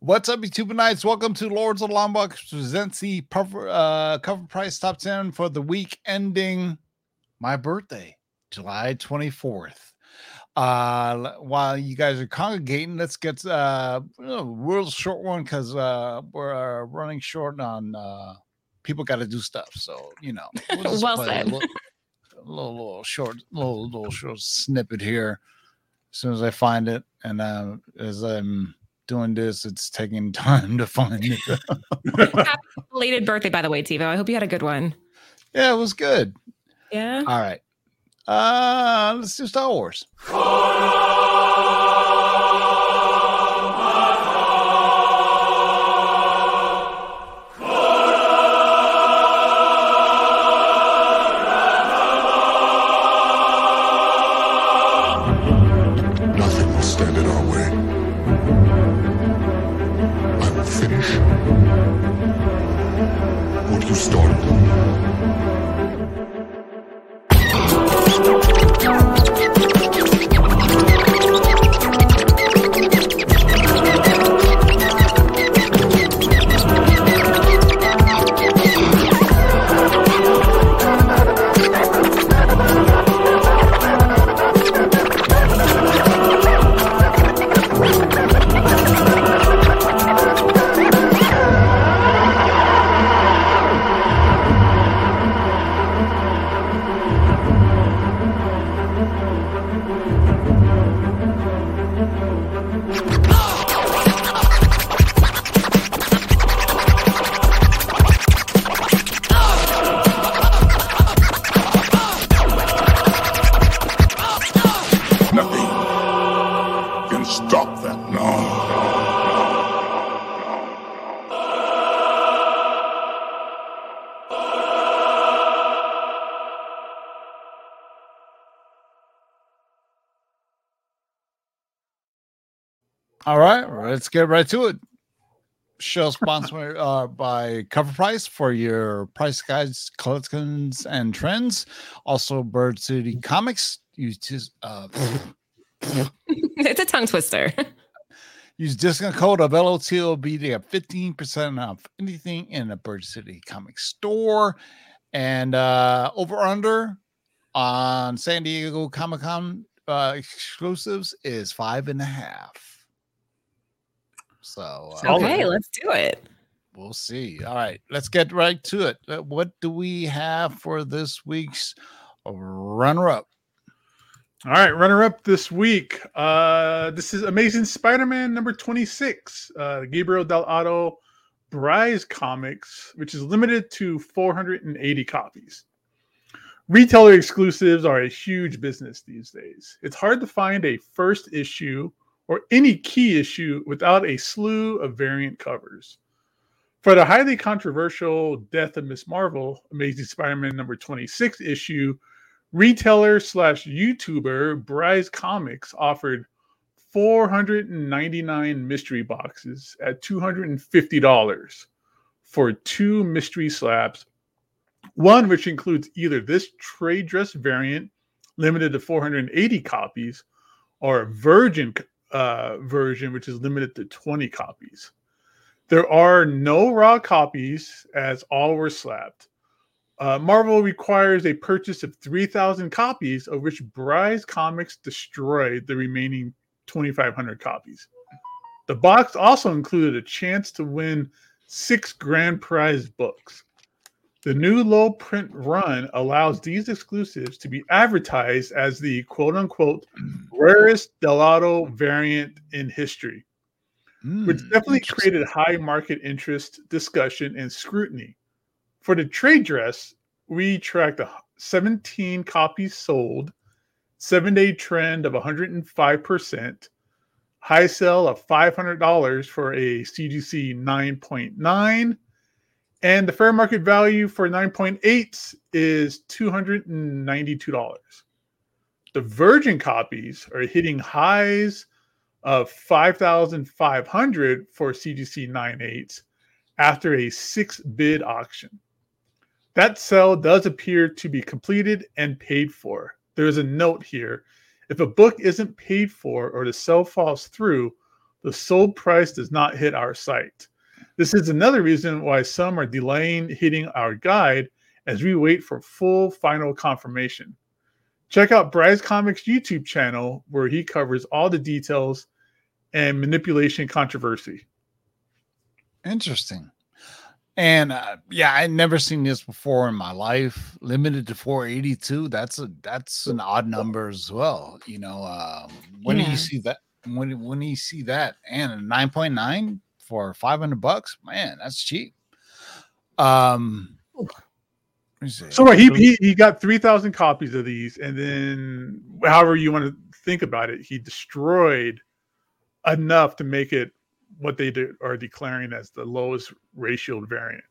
What's up, YouTube Knights? Welcome to Lords of Long Box presents the cover, uh, CovrPrice top 10 for the week ending my birthday, July 24th. Uh, while you guys are congregating, let's get uh, a real short one because uh, we're uh, running short on uh, people got to do stuff. So, you know, we'll, well said. A little, a little, little short, little, little short snippet here as soon as I find it. And uh, as I'm doing this, it's taking time to find it. belated birthday, by the way, Tivo. I hope you had a good one. Yeah, it was good. Yeah. All right. Uh, let's do Star Wars. Let's get right to it. Show sponsored uh, by CovrPrice for your price guides, collections, and trends. Also, Bird City Comics. Use just uh, it's a tongue twister. use discount code of LOTLB to get 15% off anything in the Bird City Comics store. And uh, over under on San Diego Comic Con uh, exclusives is five and a half. So, uh, okay, let's do it. We'll see. All right, let's get right to it. Uh, What do we have for this week's runner up? All right, runner up this week. Uh, this is Amazing Spider Man number 26, uh, Gabriel Dell'Otto Bryce Comics, which is limited to 480 copies. Retailer exclusives are a huge business these days. It's hard to find a first issue or any key issue without a slew of variant covers. For the highly controversial Death of Miss Marvel, Amazing Spider Man number 26 issue, retailer slash YouTuber Bryce Comics offered 499 mystery boxes at $250 for two mystery slabs. One which includes either this trade dress variant limited to 480 copies or a virgin uh, version which is limited to 20 copies. There are no raw copies as all were slabbed. Uh, Marvel requires a purchase of 3,000 copies, of which Bryce Comics destroyed the remaining 2,500 copies. The box also included a chance to win six grand prize books. The new low print run allows these exclusives to be advertised as the quote unquote rarest Dell'Otto variant in history, which Hmm, definitely created high market interest, discussion, and scrutiny. For the trade dress, we tracked 17 copies sold, seven day trend of 105%, high sell of $500 for a CGC 9.9, and the fair market value for 9.8 is $292. The virgin copies are hitting highs of 5,500 for CGC 9.8 after a six bid auction. That sale does appear to be completed and paid for. There is a note here. If a book isn't paid for or the sale falls through, The sold price does not hit our site. This is another reason why some are delaying hitting our guide as we wait for full final confirmation. Check out Bryce Comics YouTube channel where he covers all the details and manipulation controversy. Interesting. And uh, yeah, I'd never seen this before in my life. Limited to 482. That's a that's an odd number as well. You know, uh, when do you see that? When when do you see that? And a 9.9 for 500 bucks, man, that's cheap. Um, let me see. So right, he, he he got three thousand copies of these, and then however you want to think about it, he destroyed enough to make it what they do, are declaring as the lowest ratioed variant.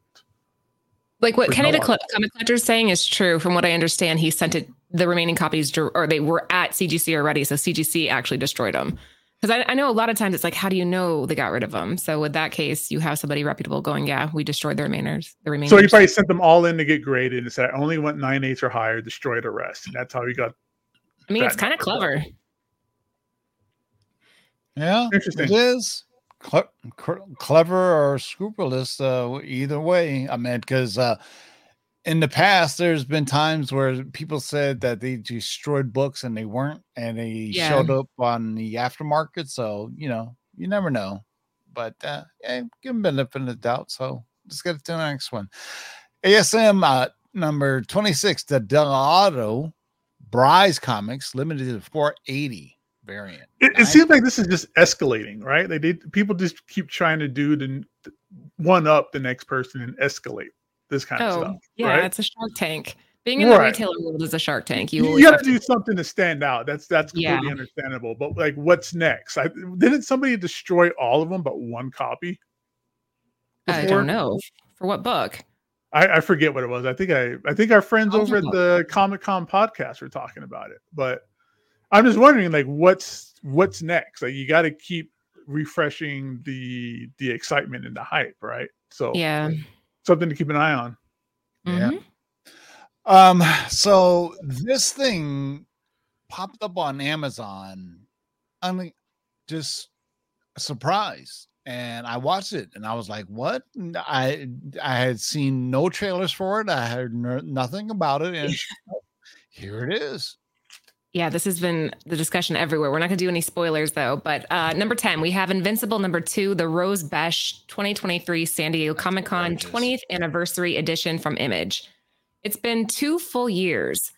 Like what For Kenny no the Cl- Comic Collector is saying is true. From what I understand, he sent it the remaining copies, or they were at CGC already, so CGC actually destroyed them. Because I, I know a lot of times it's like, how do you know they got rid of them? So with that case, you have somebody reputable going, yeah, we destroyed the remainers. The remainers. So you probably sent them all in to get graded and said, "I only want nine eights or higher, destroy the rest. And that's how he got. I mean, it's kind of clever. yeah, Interesting. it is. Cle- cr- clever or scrupulous, uh, either way. I mean, because uh, in the past, there's been times where people said that they destroyed books and they weren't, and they Yeah. showed up on the aftermarket. So you know, you never know. But uh, yeah, give them benefit of the doubt. So let's get to the next one. ASM uh, number 26, the Delgado Bryce Comics, limited to 480 variant. It, it seems like this is just escalating, right? They did. People just keep trying to do the one up the next person and escalate this kind of Oh, stuff. yeah, right? it's a Shark Tank. Being in the Right. retailer world is a Shark Tank. You, You, have to do something to stand out. That's that's Yeah. completely understandable. But like, what's next? I, didn't somebody destroy all of them but one copy? I don't know for what book. I, I forget what it was. I think I I think our friends over at the Comic Con podcast were talking about it. But I'm just wondering, like, what's what's next? Like, you got to keep refreshing the the excitement and the hype, right? So Yeah. Something to keep an eye on. Yeah. Mhm. Um, so this thing popped up on Amazon. I mean, just a surprise. And I watched it and I was like, what? I I had seen no trailers for it. I heard no, nothing about it. And here it is. Yeah, this has been the discussion everywhere. We're not going to do any spoilers though. But uh, number 10, we have Invincible number two, the Rose Besch 2023 San Diego Comic Con 20th anniversary edition from Image. It's been two full years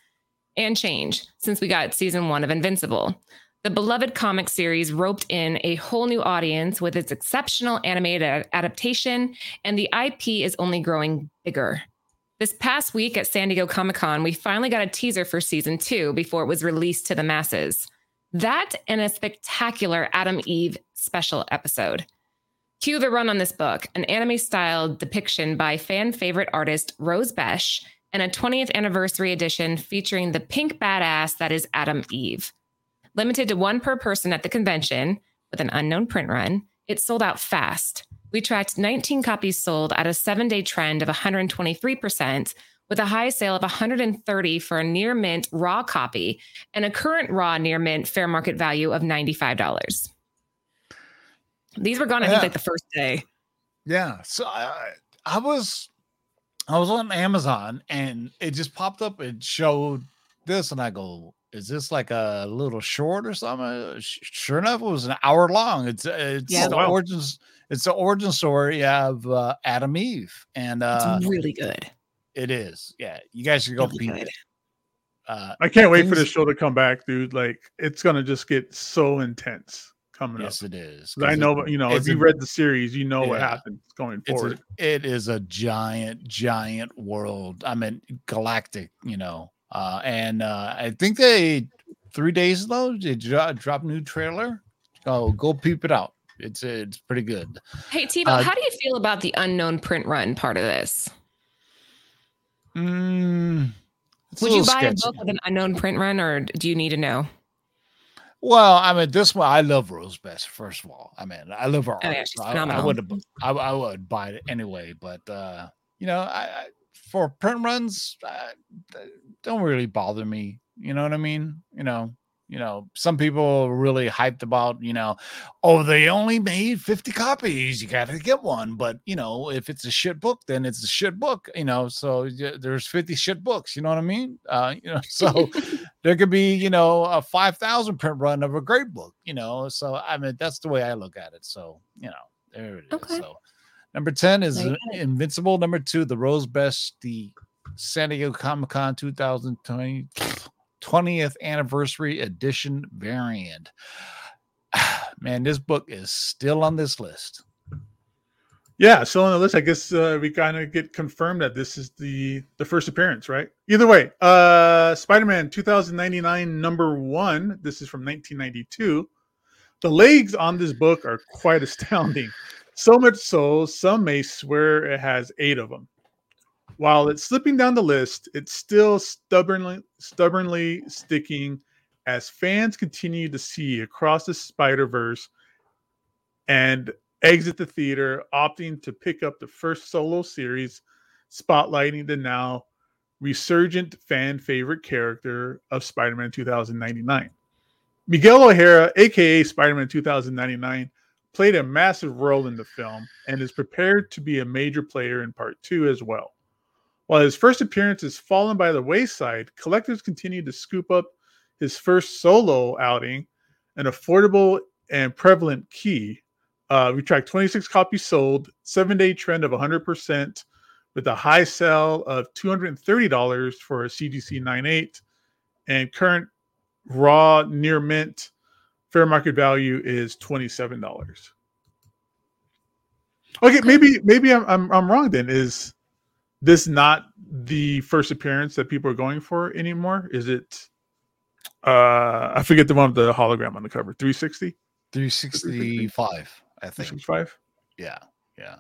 and change since we got season one of Invincible. The beloved comic series roped in a whole new audience with its exceptional animated adaptation, and the IP is only growing bigger. This past week at San Diego Comic Con, we finally got a teaser for season two before it was released to the masses. That and a spectacular Atom Eve special episode. Cue the run on this book an anime style depiction by fan favorite artist Rose Besch, and a 20th anniversary edition featuring the pink badass that is Atom Eve. Limited to one per person at the convention with an unknown print run, it sold out fast. We tracked 19 copies sold at a seven day trend of 123%, with a high sale of 130 for a near mint raw copy and a current raw near mint fair market value of $95. These were gone, I Yeah. think, like the first day. Yeah. So I, I was I was on Amazon and it just popped up. It showed this, and I go, "Is this like a little short or something?" Uh, Sure enough, it was an hour long. It's it's Yeah. the Wow. origins. It's the origin story of uh, Atom Eve, and uh, It's really good. it is. Yeah, you guys should go Really peep good. it. Uh, I can't wait for Things- this show to come back, dude. Like, it's gonna just get so intense coming up. yes, it is. it is. 'Cause I 'cause know, it- you know, if you a- read the series, you know what Yeah. happens going it's forward. a, it is a giant giant world i mean galactic you know uh and uh i think they three days ago they dro- dropped a new trailer. Oh go peep it out. It's it's pretty good. Hey, Tebow, Uh, how do you feel about the unknown print run part of this? mm, Would you buy a book with an unknown print run, or do you need to know? well i mean this one i love Rose Besch first of all. I mean i love her Oh, yeah, art, so I, I would I, I would buy it anyway but uh you know i, I for print runs uh, don't really bother me you know what i mean you know You know, some people are really hyped about, you know, oh, they only made 50 copies. You got to get one. But, you know, if it's a shit book, then it's a shit book, you know. So there's 50 shit books. You know what I mean? Uh, you know, so there could be, you know, a 5,000 print run of a great book, you know. So, I mean, that's the way I look at it. So, you know, there it is. Okay. So, number 10 is There you got it. Invincible. Number two, The Rose Besch, the San Diego Comic Con 2020 20th anniversary edition variant. Man, this book is still on this list. Yeah, still on the list, I guess uh, we kind of get confirmed that this is the the first appearance, right? Either way, uh Spider-Man 2099 number 1, this is from 1992. The legs on this book are quite astounding. So much so, some may swear it has 8 of them. While it's slipping down the list, it's still stubbornly stubbornly sticking as fans continue to see across the Spider-Verse and exit the theater, opting to pick up the first solo series, spotlighting the now resurgent fan favorite character of Spider Man 2099. Miguel O'Hara, aka Spider Man 2099, played a massive role in the film and is prepared to be a major player in part two as well. While his first appearance has fallen by the wayside, collectors continue to scoop up his first solo outing, an affordable and prevalent key uh, we tracked 26 copies sold, seven day trend of 100%, with a high sell of $230 for a CGC 98, and current raw near mint fair market value is $27. Okay, maybe maybe I'm, I'm I'm wrong. Then is this not the first appearance that people are going for anymore? Is it? Uh, I forget the one with the hologram on the cover. 360, 365, I think. 365. Yeah. Yeah.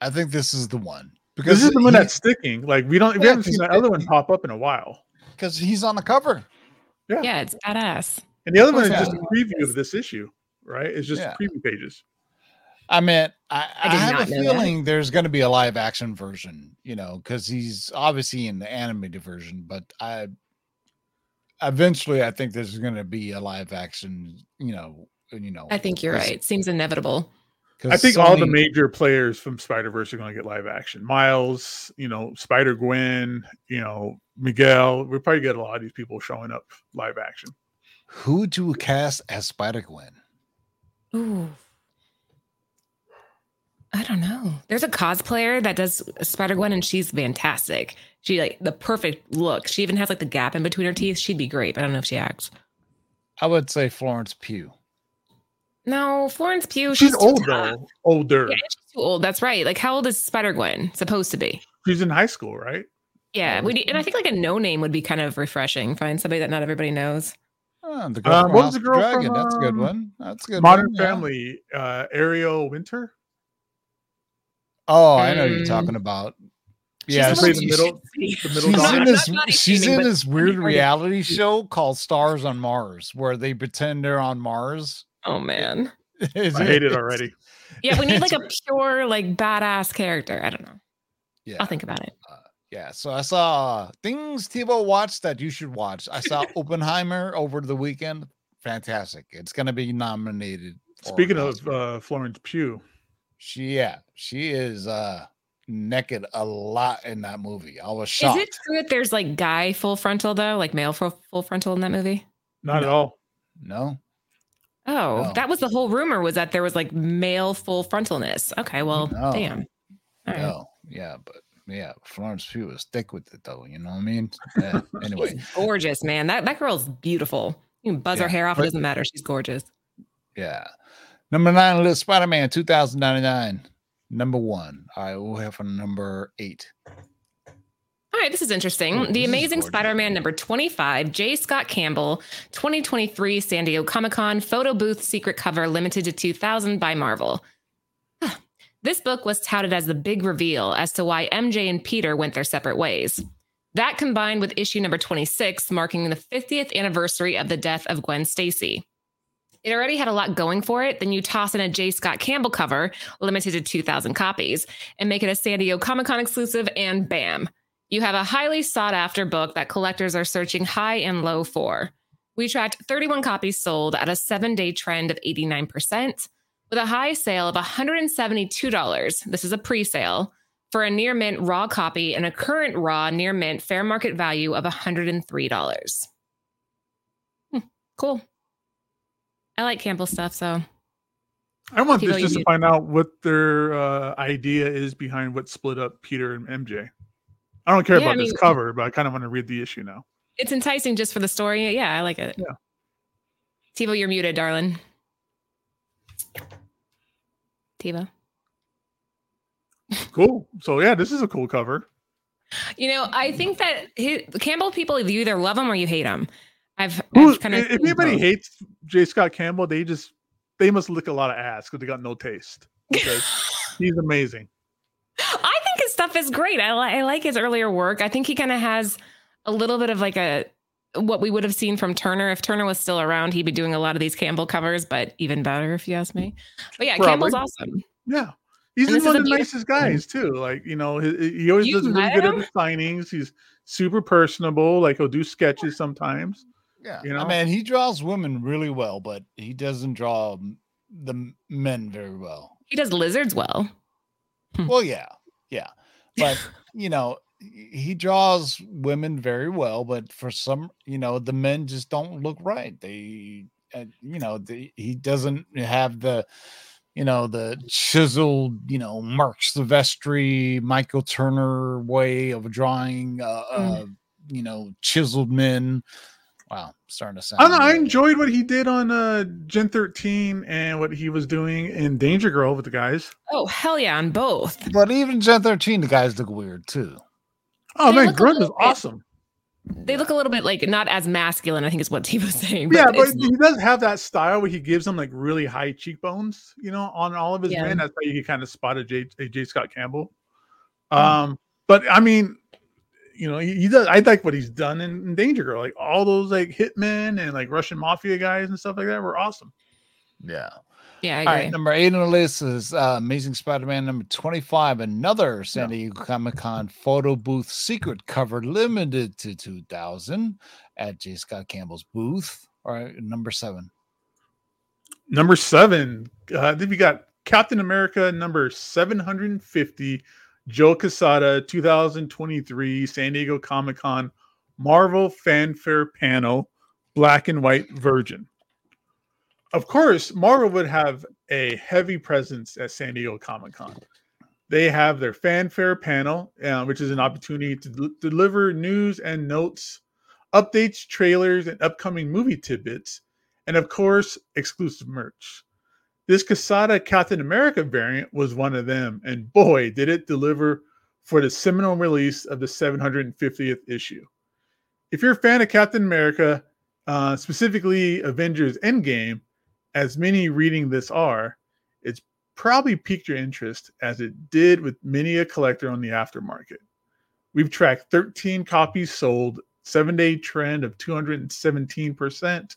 I think this is the one. Because this is the one he- that's sticking. Like we don't, we haven't seen that other one pop up in a while. because he's on the cover. yeah Yeah, it's badass. And the other one is just a preview of this issue, right? It's just Yeah. preview pages. I mean, I, I, I have a know that. feeling there's going to be a live action version, you know, because he's obviously in the animated version, but I eventually I think there's going to be a live action, you know, you know. I think you're right. Seems inevitable. I think all the major players from Spider Verse are going to get live action. Miles, you know, Spider Gwen, you know, Miguel. We probably get a lot of these people showing up live action. Who to cast as Spider Gwen. Ooh. I don't know. There's a cosplayer that does Spider Gwen, and she's fantastic. She like the perfect look. She even has like the gap in between her teeth. She'd be great. But I don't know if she acts. I would say Florence Pugh. No, Florence Pugh. She's, too old tough. Older. Yeah, she's too old. That's right. Like, how old is Spider Gwen supposed to be? She's in high school, right? Yeah, we need, and I think like a no name would be kind of refreshing. Find somebody that not everybody knows. Oh, the girl Um, from what was the girl Dragon. from, That's a good um, one. That's a good. Modern one, yeah. Family, uh, Ariel Winter. Oh, I know who you're Mm. talking about. Yeah, a played little the she's, middle- the middle she's daughter. in this. She's in this weird funny. reality show called Stars on Mars, where they pretend they're on Mars. Oh man. I hate it already. Yeah, we need like a pure, like badass character. I don't know. Yeah, I'll think about it. Yeah. So I saw things Tebow watched that you should watch. I saw Oppenheimer over the weekend. Fantastic. It's going to be nominated. for Speaking of uh, Florence Pugh, she, yeah, she is uh naked a lot in that movie. I was shocked. Is it true that there's like guy full frontal though, like male full, full frontal in that movie? not at all. No, Oh, No. that was the whole rumor was that there was like male full frontalness. Okay, well, No. damn. All right. no, yeah, but yeah, Florence Pugh was thick with it though. You know what I mean? Yeah, uh, anyway, She's gorgeous, man. That that girl's beautiful. You can buzz her hair off, it doesn't matter. She's gorgeous. yeah. Number nine, Little Spider Man 2099. Number one. All right, we'll have for number eight. All right, this is interesting. Ooh, the this Amazing. Spider Man number 25, J. Scott Campbell, 2023 San Diego Comic Con photo booth secret cover limited to 2000 by Marvel. This book was touted as the big reveal as to why MJ and Peter went their separate ways. That combined with issue number 26, marking the 50th anniversary of the death of Gwen Stacy. It already had a lot going for it. Then you toss in a J. Scott Campbell cover, limited to 2,000 copies, and make it a San Diego Comic Con exclusive, and bam, you have a highly sought after book that collectors are searching high and low for. We tracked 31 copies sold at a seven day trend of 89%, with a high sale of $172. This is a pre sale for a near mint raw copy and a current raw near mint fair market value of $103. Hmm, cool. I like Campbell stuff, so I want this just to find out what their uh, idea is behind what split up Peter and MJ. I don't care Yeah, I about this cover, but I kind of want to read the issue now. it's enticing just for the story. Yeah, I like it. Yeah. Tivo, you're muted, darling. Tivo. Cool. So yeah, this is a cool cover. You know, I think that his, Campbell people, you either love him or you hate him. I've, Who, I've kind of. if anybody hates J. Scott Campbell, they just they must lick a lot of ass because they got no taste. Because he's amazing. I think his stuff is great. I, li- I like his earlier work. I think he kind of has a little bit of like a what we would have seen from Turner. If Turner was still around, he'd be doing a lot of these Campbell covers, but even better if you ask me. But yeah, Probably. Campbell's awesome. Yeah. He's one of the beautiful- nicest guys too. Like you know, he, he always You've does really met good at the signings. He's super personable. Like he'll do sketches sometimes. Yeah, You I know? mean, he draws women really well, but he doesn't draw the men very well. He does lizards well. Hmm. Well, yeah, yeah, but you know, he he draws women very well, but for some, you know, the men just don't look right. They, uh, you know, the, he doesn't have the, you know, the chiseled, you know, Marc Silvestri, Michael Turner way of drawing, uh, Mm. uh you know, chiseled men. Wow, starting to sound. I, know, I enjoyed what he did on uh, Gen 13 and what he was doing in Danger Girl with the guys. Oh hell yeah, on both. But even Gen 13, the guys look weird too. Oh They man, look a Grunt is little bit- awesome. They look a little bit like not as masculine. I think is what T was saying. yeah, but he does have that style where he gives them like really high cheekbones, you know, on all of his Yeah. men. That's how you can kind of spot a J, a J. Scott Campbell. Um, but I mean, you know, he, he does. I like what he's done in, in Danger Girl. Like all those like hitmen and like Russian mafia guys and stuff like that were awesome. Yeah. Yeah, I All agree. right, number eight on the list is uh, Amazing Spider-Man number twenty-five. Another San Diego Comic Con photo booth secret cover, limited to two thousand at J. Scott Campbell's booth. All right, number seven. Number seven, uh, then we got Captain America number 750, Joe Quesada, 2023 San Diego Comic Con Marvel Fanfare Panel, Black and White Virgin. Of course, Marvel would have a heavy presence at San Diego Comic Con. They have their fanfare panel, uh, which is an opportunity to del- deliver news and notes, updates, trailers, and upcoming movie tidbits and of course, exclusive merch. This Quesada Captain America variant was one of them, and boy, did it deliver for the seminal release of the 750th issue. If you're a fan of Captain America, uh, specifically Avengers Endgame, as many reading this are, it's probably piqued your interest as it did with many a collector on the aftermarket. We've tracked 13 copies sold, seven day trend of 217%.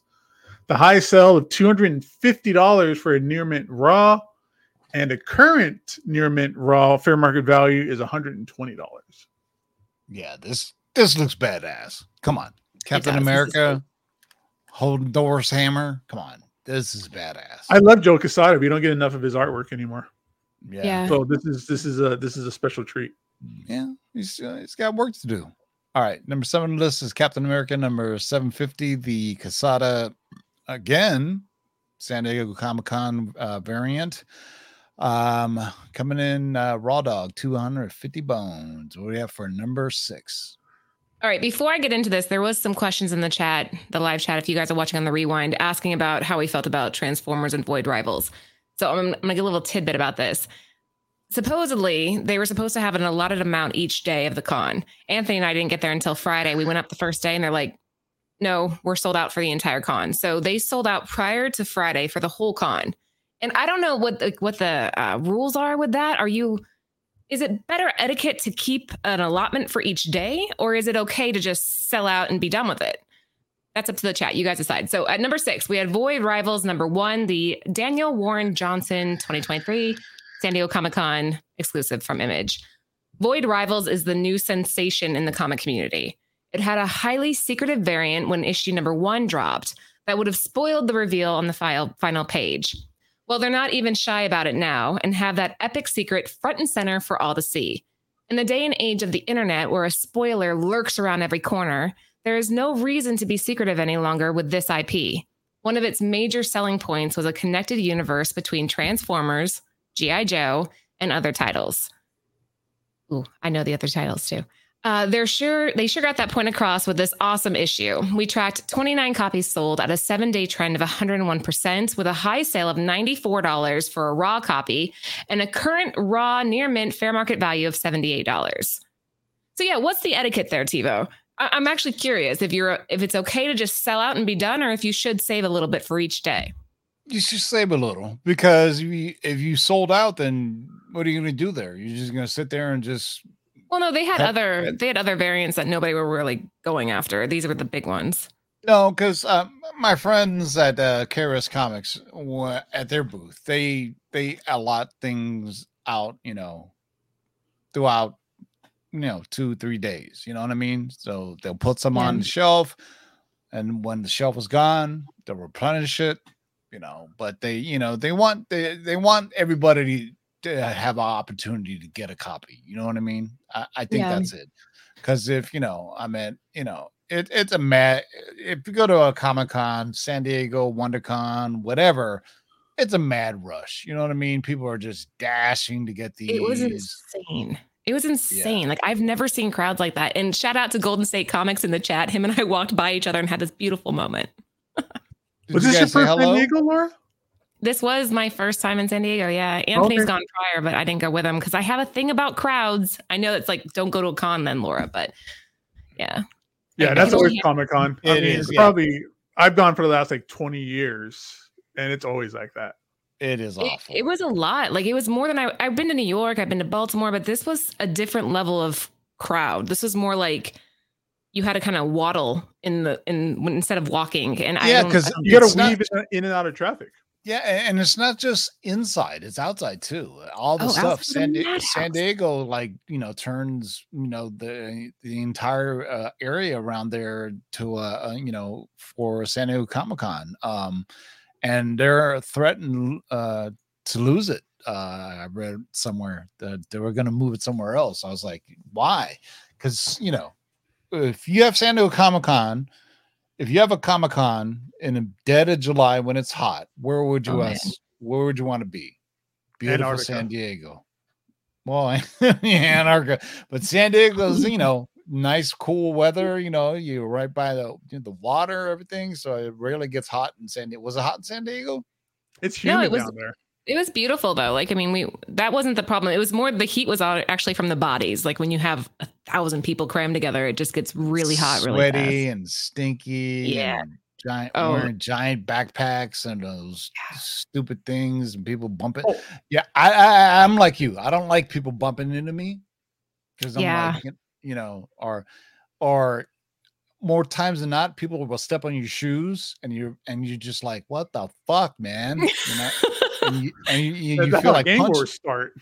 The high sell of $250 for a near mint raw and a current near mint raw fair market value is $120. Yeah, this this looks badass. Come on, Captain does. This is America, holding Thor's hammer. Come on, this is badass. I love Joe Quesada. We don't get enough of his artwork anymore. yeah, yeah. So this is this is a this is a special treat. yeah, he's uh, he's got work to do. All right, number seven on the list is Captain America number seven fifty, the Casada again, San Diego Comic Con uh, variant. Um, coming in uh, raw dog, two hundred fifty bones. What do we have for number six? All right. Before I get into this, there was some questions in the chat, the live chat. If you guys are watching on the rewind, asking about how we felt about Transformers and Void Rivals. So I'm, I'm gonna a little tidbit about this. Supposedly, they were supposed to have an allotted amount each day of the con. Anthony and I didn't get there until Friday. We went up the first day, and they're like, "No, we're sold out for the entire con." So they sold out prior to Friday for the whole con. And I don't know what the, what the uh, rules are with that. Are you is it better etiquette to keep an allotment for each day or is it okay to just sell out and be done with it? That's up to the chat. You guys decide. So at number six we had void rivals number one the daniel warren johnson 2023 san diego comic-con exclusive from image. Void rivals is the new sensation in the comic community. It had a highly secretive variant when issue number one dropped that would have spoiled the reveal on the file, final page. Well, they're not even shy about it now and have that epic secret front and center for all to see. In the day and age of the internet, where a spoiler lurks around every corner, there is no reason to be secretive any longer with this IP. One of its major selling points was a connected universe between Transformers, G.I. Joe, and other titles. Ooh, I know the other titles too. Uh, they're sure they sure got that point across with this awesome issue. We tracked 29 copies sold at a seven day trend of 101%, with a high sale of $94 for a raw copy and a current raw near mint fair market value of $78. So yeah, what's the etiquette there, TiVo? I- I'm actually curious if you're if it's okay to just sell out and be done, or if you should save a little bit for each day. You should save a little because if you, if you sold out, then what are you going to do there? You're just going to sit there and just Well, no, they had That- other they had other variants that nobody were really going after. These were the big ones. No, because uh, my friends at uh, KRS Comics were at their booth. They they allot things out, you know, throughout, you know, two three days. You know what I mean? So they'll put some on the shelf, and when the shelf is gone, they'll replenish it. You know, but they, you know, they want they they want everybody to have an opportunity to get a copy. You know what I mean? I, I think Yeah. that's it. Because if you know, I mean, you know, it, it's a mad. If you go to a Comic Con, San Diego, WonderCon, whatever, it's a mad rush. You know what I mean? People are just dashing to get these. It was insane. It was insane. Like I've never seen crowds like that. And shout out to Golden State Comics in the chat. Him and I walked by each other and had this beautiful moment. Did Was you this your say first San hello? Diego, Laura? This was my first time in San Diego. Yeah. Anthony's Okay. gone prior, but I didn't go with him because I have a thing about crowds. I know it's like, don't go to a con then, Laura, but yeah. Yeah, I that's always Comic Con. I mean, is, it's yeah. probably I've gone for the last like 20 years, and it's always like that. It is awful. it was a lot. Like it was more than I, I've been to New York, I've been to Baltimore, but this was a different level of crowd. This was more like you had to kind of waddle in the in instead of walking. And I yeah, because You got to weave in, in and out of traffic. Yeah, and it's not just inside; it's outside too. All the Oh, stuff. San, Di- San Diego, like you know, turns you know the the entire uh, area around there to uh, uh, you know for San Diego Comic Con, um, and they're threatened uh, to lose it. Uh, I read somewhere that they were going to move it somewhere else. I was like, why? Because you know, if you have San Diego Comic Con, if you have a Comic Con in the dead of July when it's hot, where would you Oh, want? man. Where would you want to be? Beautiful Antarctica. San Diego. Well, yeah, Antarctica, but San Diego's you know nice, cool weather. You know, you're right by the you know, the water, everything, so it rarely gets hot in San Diego. Was it hot in San Diego? It's No, humid it was- down there. It was beautiful though. Like I mean, we that wasn't the problem. It was more the heat was out actually from the bodies. Like when you have a thousand people crammed together, it just gets really hot, really sweaty fast. and stinky. Yeah. and giant Oh. wearing giant backpacks and those stupid things and people bumping. Oh. Yeah, I, I I'm like you. I don't like people bumping into me because I'm Yeah. like, you know, or or more times than not, people will step on your shoes and you're and you're just like, what the fuck, man? You know, and you, and you, you, you feel like game punch- wars start.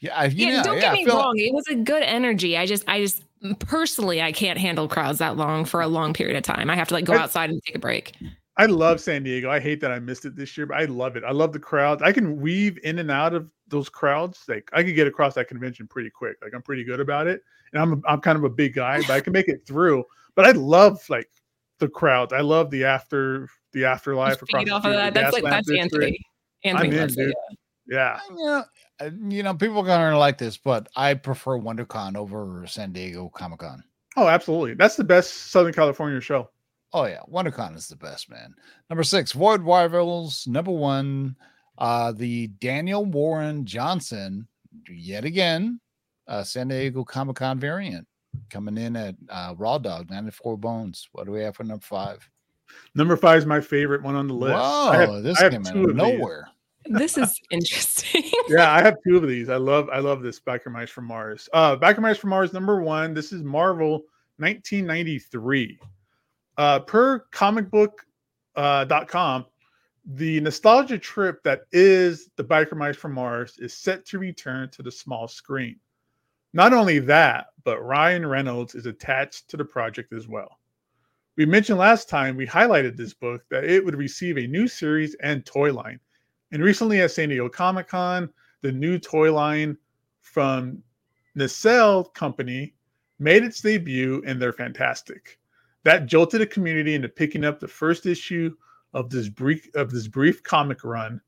Yeah, I, you yeah, know, don't yeah, get me feel like- wrong. It was a good energy. I just, I just personally, I can't handle crowds that long for a long period of time. I have to like go I- outside and take a break. I love San Diego. I hate that I missed it this year, but I love it. I love the crowds. I can weave in and out of those crowds. Like I could get across that convention pretty quick. Like I'm pretty good about it. And I'm a, I'm kind of a big guy, but I can make it through. But I love like the crowds. I love the after the afterlife Just across feed the off of that. That's like that's Anthony. Anthony I'm in, loves dude. yeah. Yeah. Yeah, uh, you know, people are gonna like this, but I prefer WonderCon over San Diego Comic Con. Oh, absolutely. That's the best Southern California show. Oh yeah, WonderCon is the best, man. Number six, Void Rivals. Number one, uh, the Daniel Warren Johnson, yet again, uh, San Diego Comic Con variant coming in at uh, Raw Dog, 94 Bones. What do we have for number five? Number five is my favorite one on the list. Whoa, this I have came out of of these. nowhere. This is interesting. yeah, I have two of these. I love I love this Biker Mice from Mars. Uh Biker Mice from Mars number one. This is Marvel 1993. Uh per comic book uh, com, the nostalgia trip that is the Biker Mice from Mars is set to return to the small screen. Not only that, but Ryan Reynolds is attached to the project as well. We mentioned last time we highlighted this book that it would receive a new series and toy line. And recently at San Diego Comic Con, the new toy line from Nacelle Company made its debut, and they're fantastic. That jolted the community into picking up the first issue of this brief of this brief comic run.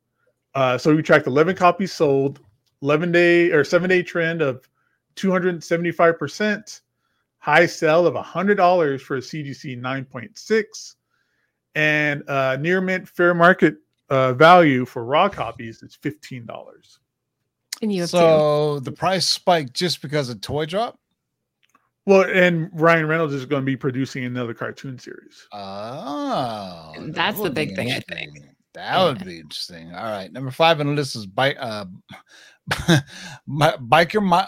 Uh, so we tracked 11 copies sold, 11 day or seven day trend of 275 percent, high sell of $100 for a CGC 9.6, and uh, near mint fair market uh, value for raw copies is $15. And you have two. So the price spiked just because of toy drop. Well, and Ryan Reynolds is going to be producing another cartoon series. Oh, that That's the big thing, I think. interesting. That would be interesting. All right, number five on the list is bike, uh, my, biker, my,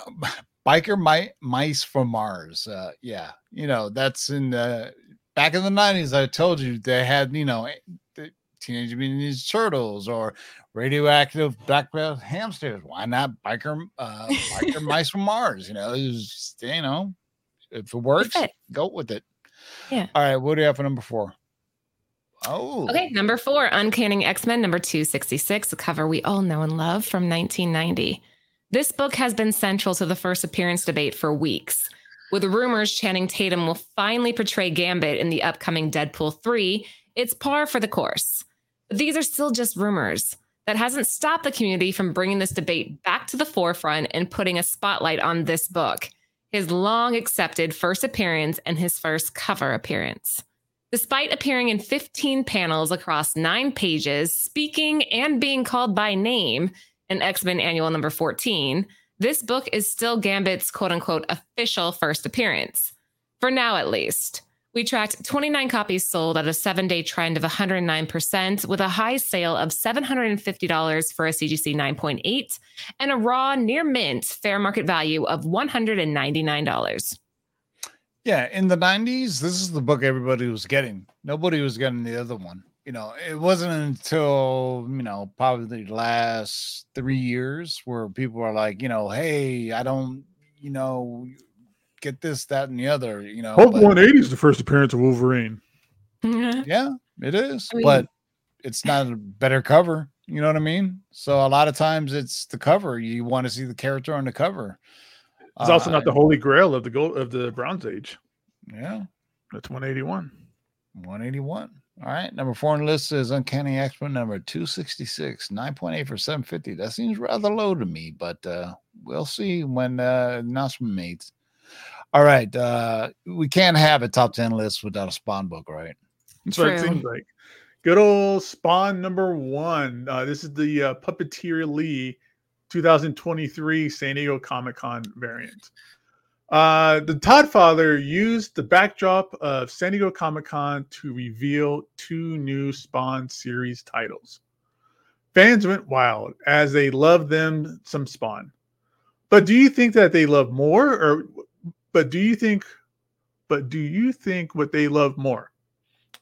biker, my, mice from Mars. Uh, yeah, you know that's in the back in the nineties. I told you they had you know the Teenage Mutant Ninja Turtles or radioactive black belt hamsters. Why not biker, uh, biker mice from Mars? You know, it just, you know, if it works, fit. go with it. Yeah. All right, what do you have for number four? Oh, Okay, number four, Uncanny X Men number 266, a cover we all know and love from 1990. This book has been central to the first appearance debate for weeks, with rumors Channing Tatum will finally portray Gambit in the upcoming Deadpool 3. It's par for the course. These are still just rumors. That hasn't stopped the community from bringing this debate back to the forefront and putting a spotlight on this book, his long accepted first appearance and his first cover appearance. Despite appearing in 15 panels across nine pages, speaking and being called by name in X Men Annual number 14, this book is still Gambit's quote unquote official first appearance. For now, at least. We tracked 29 copies sold at a seven day trend of 109%, with a high sale of $750 for a CGC 9.8 and a raw near mint fair market value of $199. Yeah, in the 90s, this is the book everybody was getting. Nobody was getting the other one. You know, it wasn't until, you know, probably the last three years where people are like, you know, hey, I don't, you know, get this, that, and the other, you know. Hulk but- 180 is the first appearance of Wolverine. yeah, it is. I mean- but it's not a better cover. You know what I mean? So a lot of times it's the cover. You want to see the character on the cover. It's also Uh, not the holy grail of the gold of the Bronze Age. Yeah. That's 181. 181. All right. Number four on the list is Uncanny X Men number 266, 9.8 for 750. That seems rather low to me, but uh, we'll see when uh, announcement made. All right. Uh, we can't have a top 10 list without a Spawn book, right? That's what it seems like. Good old Spawn number one. Uh, this is the uh, Puppeteer Lee 2023 San Diego Comic Con variant. Uh, the Todd Father used the backdrop of San Diego Comic Con to reveal two new Spawn series titles. Fans went wild as they loved them some Spawn. But do you think that they love more, or but do you think, but do you think what they love more?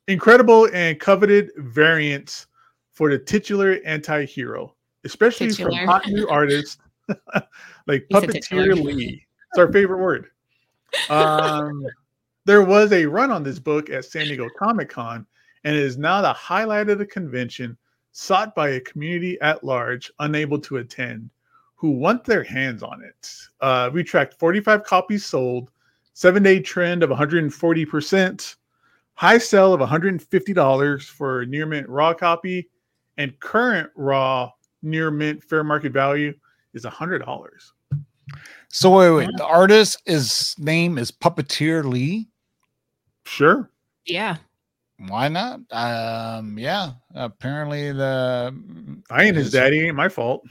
incredible and coveted variants for the titular anti-hero, especially Titular. from hot new artists like. Puppeteer Lee. It's our favorite word. Um, there was a run on this book at San Diego Comic Con, and it is now the highlight of the convention, sought by a community at large unable to attend, who want their hands on it. Uh, we tracked 45 copies sold, seven day trend of 140%, high sell of $150 for near mint raw copy, and current raw near mint fair market value is $100. So wait, wait. The artist is name is Puppeteer Lee. Sure. Yeah. Why not? Um, yeah. Apparently the I ain't his his- daddy. Ain't my fault.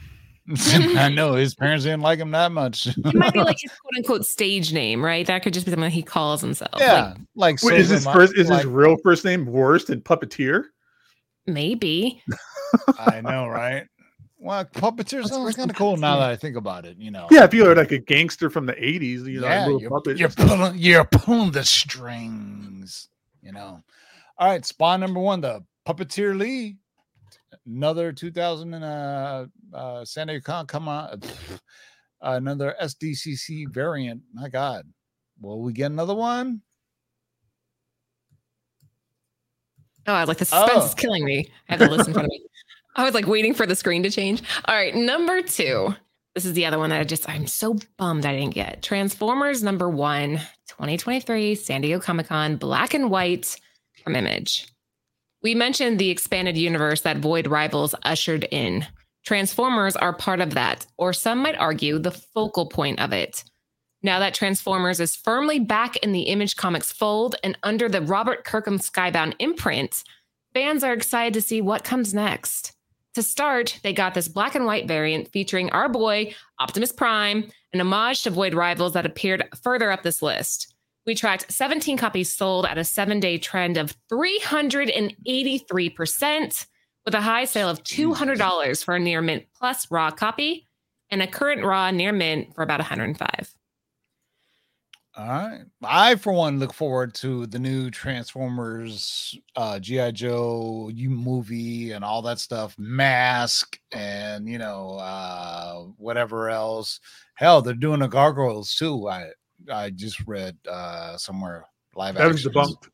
I know his parents didn't like him that much. It might be like his quote unquote stage name, right? That could just be something he calls himself. yeah, like, Wait, is his Mi- first is like- his real first name worse than puppeteer? Maybe. I know, right? Well, puppeteer What's sounds kind of cool now that I think about it. You know, Yeah, if you are like a gangster from the 80s, you know, yeah, you're, puppet. you're pulling, you're pulling the strings. You know. All right, spawn number one, the puppeteer Lee. Another 2000 and uh, uh San Diego Con come on. Another SDCC variant. My God. Will we get another one? Oh, I was like, the suspense Oh. is killing me. I have the list in front of me. I was like waiting for the screen to change. All right, number two. This is the other one that I just, I'm so bummed I didn't get. Transformers number one, 2023, San Diego Comic Con, black and white from Image. We mentioned the expanded universe that Void Rivals ushered in. Transformers are part of that, or some might argue the focal point of it. Now that Transformers is firmly back in the Image Comics fold and under the Robert Kirkman Skybound imprint, fans are excited to see what comes next. To start, they got this black and white variant featuring our boy, Optimus Prime, an homage to Void Rivals that appeared further up this list. We tracked 17 copies sold at a seven day trend of 383%, with a high sale of $200 for a near mint plus raw copy and a current raw near mint for about 105 All right. I, for one, look forward to the new Transformers, uh, G.I. Joe you movie and all that stuff, mask and, you know, uh, whatever else. Hell, they're doing the gargoyles too. I I just read uh, somewhere live That was action. debunked.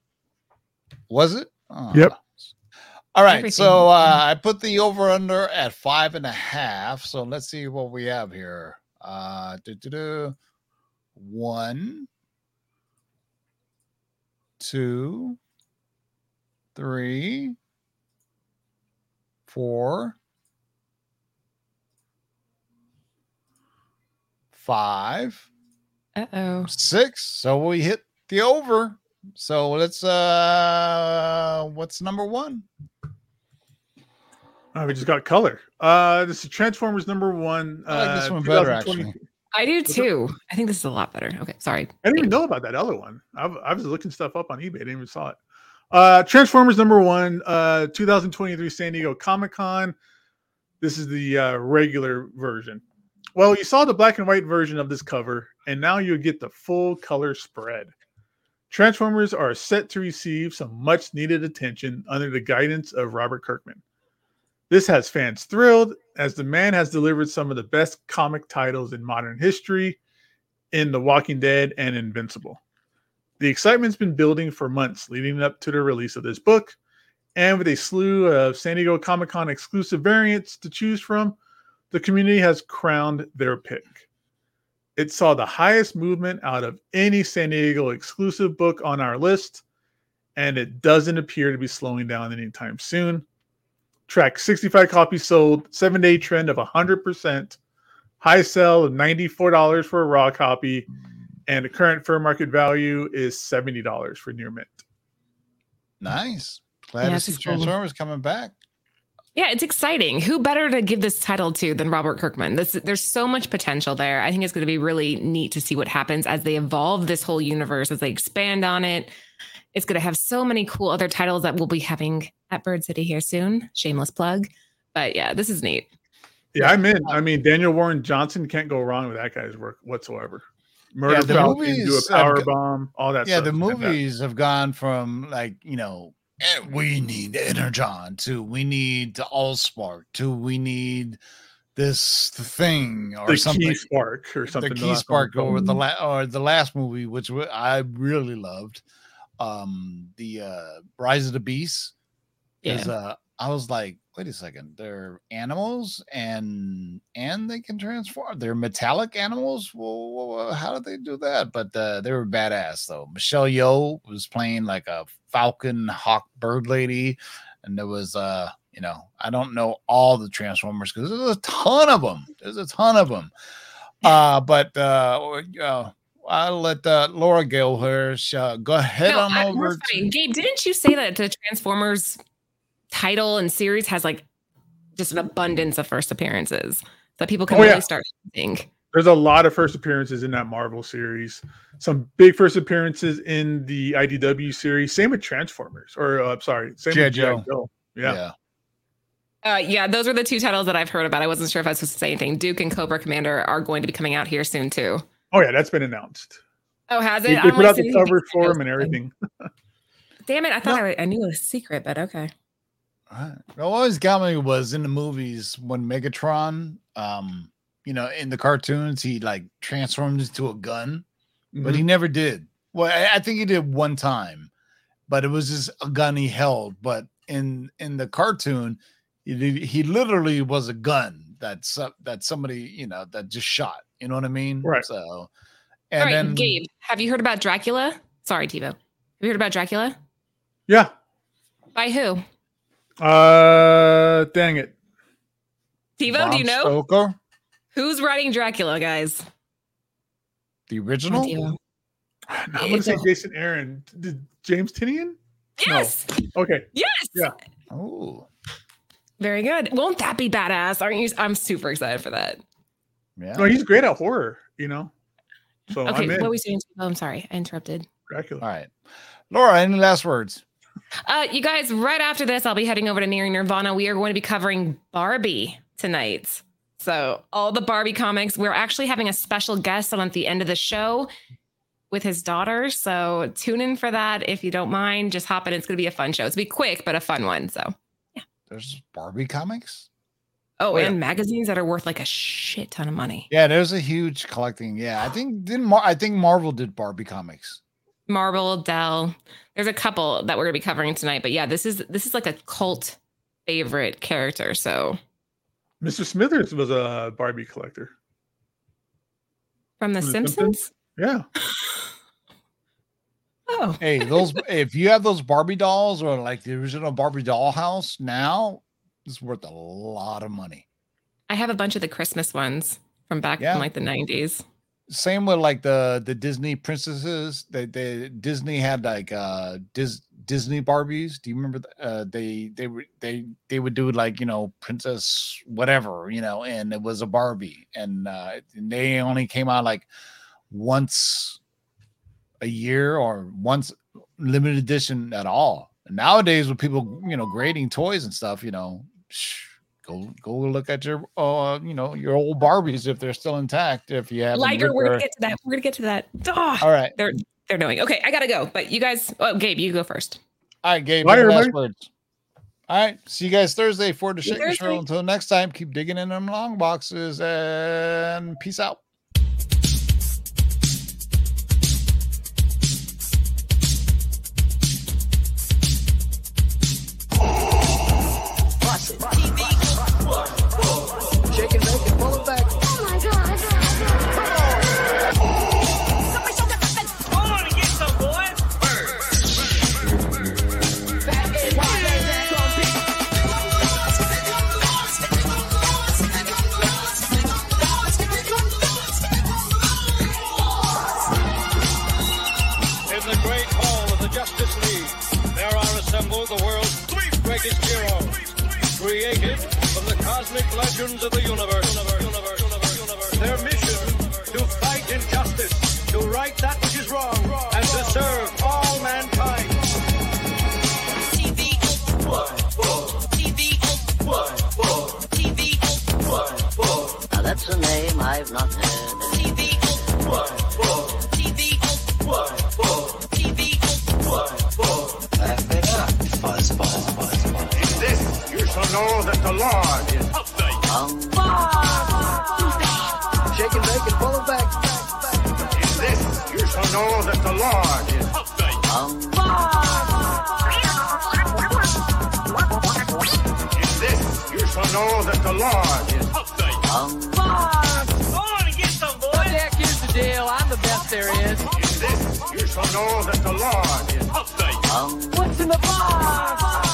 Was it? Oh. Yep. All right. Everything. So uh, I put the over under at five and a half. So let's see what we have here. Uh, one, two, three, four, five, Uh-oh. six. So we hit the over. So let's uh what's number one? Oh, we just got color. Uh, this is Transformers number one. I like this uh, one better, actually. I do too. I think this is a lot better. Okay, sorry. I didn't even know about that other one. I, I was looking stuff up on eBay. I didn't even saw it. Uh, Transformers number one, uh, 2023 San Diego Comic Con. This is the uh, regular version. Well, you saw the black and white version of this cover, and now you get the full color spread. Transformers are set to receive some much needed attention under the guidance of Robert Kirkman. This has fans thrilled as the man has delivered some of the best comic titles in modern history in The Walking Dead and Invincible. The excitement's been building for months leading up to the release of this book, and with a slew of San Diego Comic Con exclusive variants to choose from, the community has crowned their pick. It saw the highest movement out of any San Diego exclusive book on our list, and it doesn't appear to be slowing down anytime soon. Track 65 copies sold, seven day trend of 100%, high sell of $94 for a raw copy, and the current fair market value is $70 for near mint. Nice. Glad Yeah, to see is cool. Transformers coming back. Yeah, it's exciting. Who better to give this title to than Robert Kirkman? This, there's so much potential there. I think it's going to be really neat to see what happens as they evolve this whole universe, as they expand on it. It's going to have so many cool other titles that we'll be having at Bird City here soon. Shameless plug. But yeah, this is neat. Yeah, I'm in. I mean, Daniel Warren Johnson can't go wrong with that guy's work whatsoever. Murder Yeah, the Falcon, do a power have go- bomb, all that yeah, stuff. the movies have gone from like, you know, eh, we need Energon to we need the Allspark to we need this thing or the something. key spark or something. the the key last one spark was over the la- or the last movie, which I really loved. Um, the uh Rise of the Beast is Yeah. I was like, wait a second, they're animals and and they can transform. They're metallic animals. Well, how did they do that? But uh, they were badass though. Michelle Yeoh was playing like a falcon hawk bird lady, and there was uh you know I don't know all the Transformers because there's a ton of them. There's a ton of them. Uh, but uh, uh I'll let uh, Laura here. Uh, go ahead No, on I- over. Gabe, didn't you say that the Transformers title and series has like just an abundance of first appearances that people can Oh, really yeah. start think? There's a lot of first appearances in that Marvel series. Some big first appearances in the IDW series. Same with Transformers, or uh, sorry, same G.I. with G.I. Joe. Joe. Yeah. Uh, yeah, those are the two titles that I've heard about. I wasn't sure if I was supposed to say anything. Duke and Cobra Commander are going to be coming out here soon too. Oh yeah, that's been announced. Oh, has it? they I'm put out the cover covers for them and everything. Damn it! I thought I, I knew it was a secret, but okay. Right. What always got me was in the movies when Megatron, um, you know, in the cartoons, he like transforms into a gun, but Mhm. he never did. Well, I, I think he did one time, but it was just a gun he held. But in in the cartoon, he, he literally was a gun that so- that somebody you know that just shot. You know what I mean? Right. So, and right, then Gabe, have you heard about Dracula? Sorry, Tivo. Have you heard about Dracula? yeah. By who? Uh, dang it. Tivo, Bram do you know? Stoker, Who's writing Dracula, guys? the original? Tivo. I'm going to say Jason Aaron. Did James Tynion? No. Yes. Okay. Yes. Yeah. Oh, Very good. Won't that be badass? Aren't you? I'm super excited for that. yeah. No, he's great at horror, you know? So Okay, I'm in. what were we saying? Oh, I'm sorry. I interrupted. Dracula. All right, Laura. Any last words? Uh, you guys, right after this, I'll be heading over to Nearing Nerdvana. We are going to be covering Barbie tonight. So, all the Barbie comics. We're actually having a special guest on at the end of the show with his daughter. So, tune in for that if you don't mind. Just hop in. It's going to be a fun show. It's going to be quick, but a fun one. So, yeah. There's Barbie comics. oh, yeah. and magazines that are worth like a shit ton of money. Yeah, there's a huge collecting. Yeah, I think didn't Mar- I think Marvel did Barbie comics. Marvel, Dell. There's a couple that we're going to be covering tonight. But yeah, this is this is like a cult favorite character. So, Mr. Smithers was a Barbie collector. from The From The Simpsons. Simpsons? Yeah. Oh, Hey, those if you have those Barbie dolls or like the original Barbie doll house now, it's worth a lot of money. I have a bunch of the Christmas ones from back Yeah. from like the 90s. Same with like the the Disney princesses. They they Disney had like uh Dis, Disney Barbies. Do you remember? th- Uh, they they were they they would do like you know princess whatever you know, and it was a Barbie, and uh, and they only came out like once a year or once limited edition at all. And nowadays, with people you know grading toys and stuff, you know, go go look at your uh you know your old Barbies if they're still intact. If you have Liger, we're gonna get to that. We're gonna get to that. Ah, all right, they're they're knowing. Okay, I gotta go. But you guys, oh Gabe, you go first. all right, Gabe. Bye, any last everybody. words. All right, see you guys Thursday for the See you Shaker Show. Until next time, keep digging in them long boxes and peace out. Created from the cosmic legends of the universe. Their mission, to fight injustice, to right that which is wrong, and to serve all mankind. Now that's a name I've not heard. Know that the Lord is um, Jack, here's the deal. I'm the best there is. This, you shall know that the um. What's in the box?